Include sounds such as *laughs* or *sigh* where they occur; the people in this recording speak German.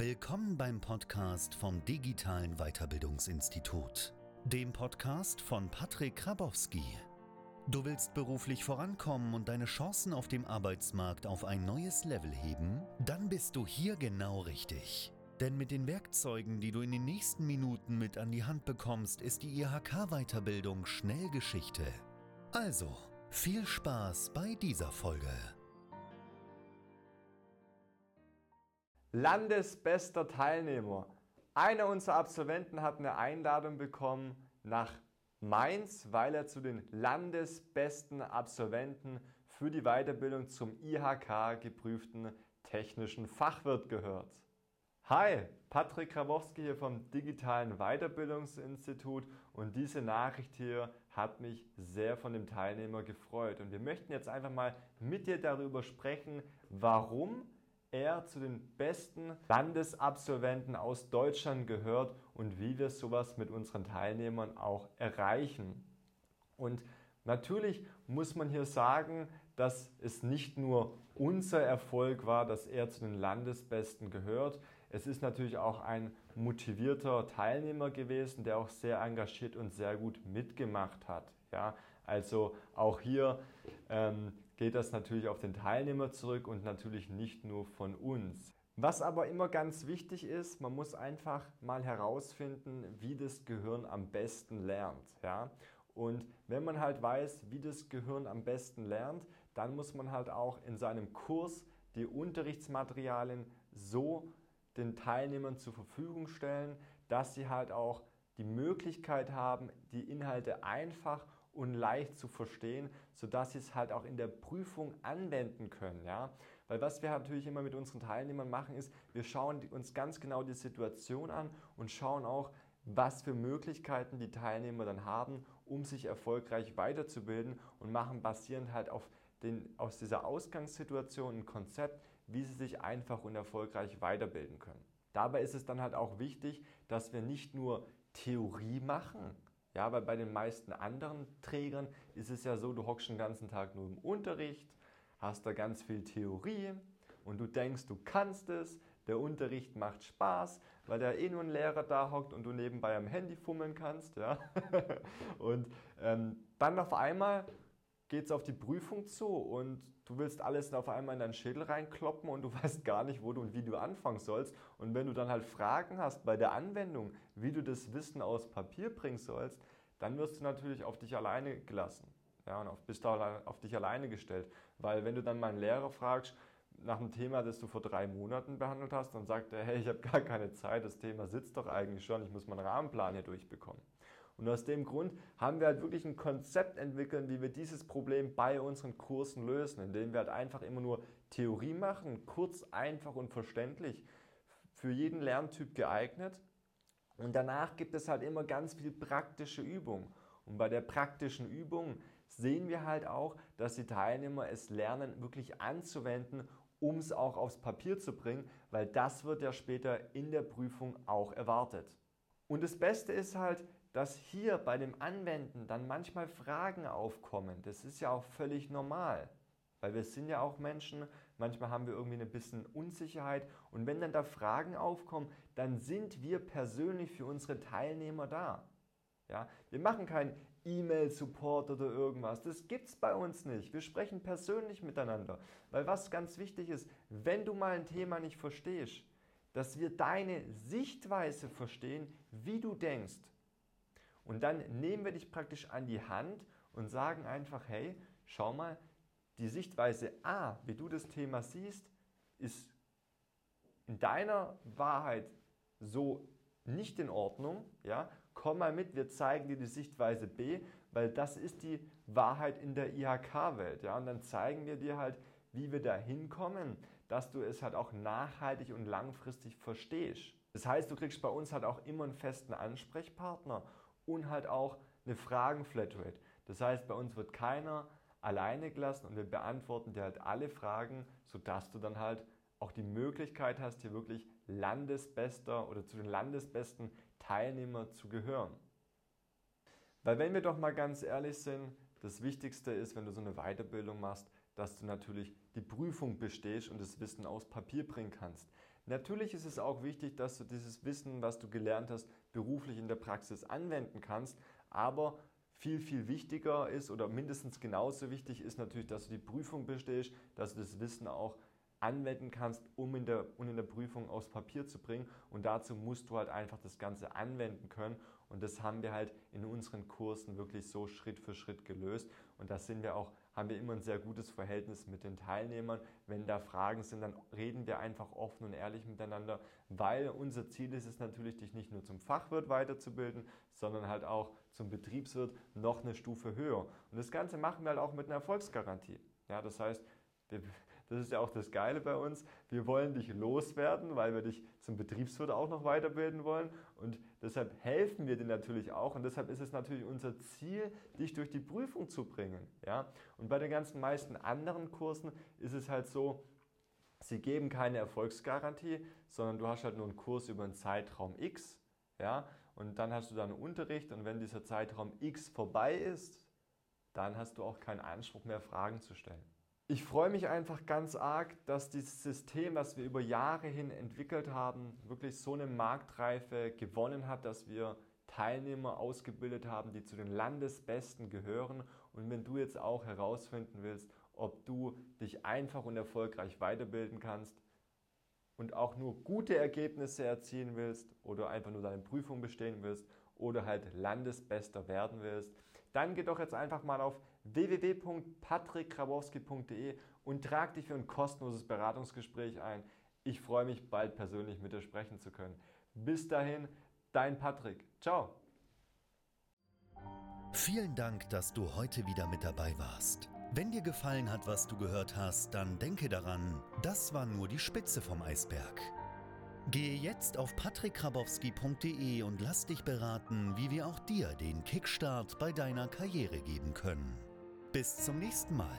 Willkommen beim Podcast vom Digitalen Weiterbildungsinstitut, dem Podcast von Patrick Krabowski. Du willst beruflich vorankommen und deine Chancen auf dem Arbeitsmarkt auf ein neues Level heben? Dann bist du hier genau richtig. Denn mit den Werkzeugen, die du in den nächsten Minuten mit an die Hand bekommst, ist die IHK-Weiterbildung schnell Geschichte. Also, viel Spaß bei dieser Folge. Landesbester Teilnehmer. Einer unserer Absolventen hat eine Einladung bekommen nach Mainz, weil er zu den landesbesten Absolventen für die Weiterbildung zum IHK geprüften technischen Fachwirt gehört. Hi, Patrick Krawowski hier vom Digitalen Weiterbildungsinstitut und diese Nachricht hier hat mich sehr von dem Teilnehmer gefreut und wir möchten jetzt einfach mal mit dir darüber sprechen, warum er zu den besten Landesabsolventen aus Deutschland gehört und wie wir sowas mit unseren Teilnehmern auch erreichen. Und natürlich muss man hier sagen, dass es nicht nur unser Erfolg war, dass er zu den Landesbesten gehört. Es ist natürlich auch ein motivierter Teilnehmer gewesen, der auch sehr engagiert und sehr gut mitgemacht hat. Ja, also auch hier ähm, geht das natürlich auf den Teilnehmer zurück und natürlich nicht nur von uns. Was aber immer ganz wichtig ist, man muss einfach mal herausfinden, wie das Gehirn am besten lernt. Ja? Und wenn man halt weiß, wie das Gehirn am besten lernt, dann muss man halt auch in seinem Kurs die Unterrichtsmaterialien so den Teilnehmern zur Verfügung stellen, dass sie halt auch die Möglichkeit haben, die Inhalte einfach und leicht zu verstehen, sodass sie es halt auch in der Prüfung anwenden können. Ja? Weil was wir natürlich immer mit unseren Teilnehmern machen, ist, wir schauen uns ganz genau die Situation an und schauen auch, was für Möglichkeiten die Teilnehmer dann haben, um sich erfolgreich weiterzubilden und machen basierend halt auf den, aus dieser Ausgangssituation ein Konzept, wie sie sich einfach und erfolgreich weiterbilden können. Dabei ist es dann halt auch wichtig, dass wir nicht nur Theorie machen, ja, weil bei den meisten anderen Trägern ist es ja so, du hockst den ganzen Tag nur im Unterricht, hast da ganz viel Theorie und du denkst, du kannst es, der Unterricht macht Spaß, weil da eh nur ein Lehrer da hockt und du nebenbei am Handy fummeln kannst. Ja? *laughs* und ähm, dann auf einmal geht es auf die Prüfung zu und du willst alles auf einmal in deinen Schädel reinkloppen und du *laughs* weißt gar nicht, wo du und wie du anfangen sollst. Und wenn du dann halt Fragen hast bei der Anwendung, wie du das Wissen aus Papier bringen sollst, dann wirst du natürlich auf dich alleine gelassen. Ja, und auf, bist du auf dich alleine gestellt. Weil wenn du dann mal einen Lehrer fragst, nach einem Thema, das du vor drei Monaten behandelt hast, dann sagt er, hey, ich habe gar keine Zeit, das Thema sitzt doch eigentlich schon, ich muss meinen Rahmenplan hier durchbekommen. Und aus dem Grund haben wir halt wirklich ein Konzept entwickelt, wie wir dieses Problem bei unseren Kursen lösen, indem wir halt einfach immer nur Theorie machen, kurz, einfach und verständlich, für jeden Lerntyp geeignet. Und danach gibt es halt immer ganz viel praktische Übung. Und bei der praktischen Übung sehen wir halt auch, dass die Teilnehmer es lernen, wirklich anzuwenden, um es auch aufs Papier zu bringen, weil das wird ja später in der Prüfung auch erwartet. Und das Beste ist halt, dass hier bei dem Anwenden dann manchmal Fragen aufkommen. Das ist ja auch völlig normal. Weil wir sind ja auch Menschen, manchmal haben wir irgendwie ein bisschen Unsicherheit und wenn dann da Fragen aufkommen, dann sind wir persönlich für unsere Teilnehmer da. Ja, wir machen keinen E-Mail-Support oder irgendwas. Das gibt es bei uns nicht. Wir sprechen persönlich miteinander. Weil was ganz wichtig ist, wenn du mal ein Thema nicht verstehst, dass wir deine Sichtweise verstehen, wie du denkst. Und dann nehmen wir dich praktisch an die Hand und sagen einfach, hey, schau mal, die Sichtweise A, wie du das Thema siehst, ist in deiner Wahrheit so nicht in Ordnung. Ja? Komm mal mit, wir zeigen dir die Sichtweise B, weil das ist die Wahrheit in der IHK-Welt. Ja? Und dann zeigen wir dir halt, wie wir da hinkommen, dass du es halt auch nachhaltig und langfristig verstehst. Das heißt, du kriegst bei uns halt auch immer einen festen Ansprechpartner und halt auch eine Fragen-Flatrate. Das heißt, bei uns wird keiner alleine gelassen und wir beantworten dir halt alle Fragen, sodass du dann halt auch die Möglichkeit hast, hier wirklich Landesbester oder zu den Landesbesten Teilnehmer zu gehören. Weil wenn wir doch mal ganz ehrlich sind, das Wichtigste ist, wenn du so eine Weiterbildung machst, dass du natürlich die Prüfung bestehst und das Wissen aus Papier bringen kannst. Natürlich ist es auch wichtig, dass du dieses Wissen, was du gelernt hast, beruflich in der Praxis anwenden kannst, aber viel, viel wichtiger ist oder mindestens genauso wichtig ist natürlich, dass du die Prüfung bestehst, dass du das Wissen auch anwenden kannst, um in der, um in der Prüfung aufs Papier zu bringen. Und dazu musst du halt einfach das Ganze anwenden können. Und das haben wir halt in unseren Kursen wirklich so Schritt für Schritt gelöst. Und da sind wir auch, haben wir immer ein sehr gutes Verhältnis mit den Teilnehmern. Wenn da Fragen sind, dann reden wir einfach offen und ehrlich miteinander, weil unser Ziel ist es natürlich, dich nicht nur zum Fachwirt weiterzubilden, sondern halt auch zum Betriebswirt noch eine Stufe höher. Und das Ganze machen wir halt auch mit einer Erfolgsgarantie. Ja, das heißt, wir, das ist ja auch das Geile bei uns. Wir wollen dich loswerden, weil wir dich zum Betriebswirt auch noch weiterbilden wollen. Und deshalb helfen wir dir natürlich auch. Und deshalb ist es natürlich unser Ziel, dich durch die Prüfung zu bringen. Ja? Und bei den ganzen meisten anderen Kursen ist es halt so, sie geben keine Erfolgsgarantie, sondern du hast halt nur einen Kurs über einen Zeitraum X. Ja? Und dann hast du dann Unterricht. Und wenn dieser Zeitraum X vorbei ist, dann hast du auch keinen Anspruch mehr, Fragen zu stellen. Ich freue mich einfach ganz arg, dass dieses System, was wir über Jahre hin entwickelt haben, wirklich so eine Marktreife gewonnen hat, dass wir Teilnehmer ausgebildet haben, die zu den Landesbesten gehören. Und wenn du jetzt auch herausfinden willst, ob du dich einfach und erfolgreich weiterbilden kannst und auch nur gute Ergebnisse erzielen willst oder einfach nur deine Prüfung bestehen willst oder halt Landesbester werden willst, dann geh doch jetzt einfach mal auf www.patrickgrabowski.de und trag dich für ein kostenloses Beratungsgespräch ein. Ich freue mich, bald persönlich mit dir sprechen zu können. Bis dahin, dein Patrick. Ciao. Vielen Dank, dass du heute wieder mit dabei warst. Wenn dir gefallen hat, was du gehört hast, dann denke daran, das war nur die Spitze vom Eisberg. Gehe jetzt auf patrickkrabowski.de und lass dich beraten, wie wir auch dir den Kickstart bei deiner Karriere geben können. Bis zum nächsten Mal.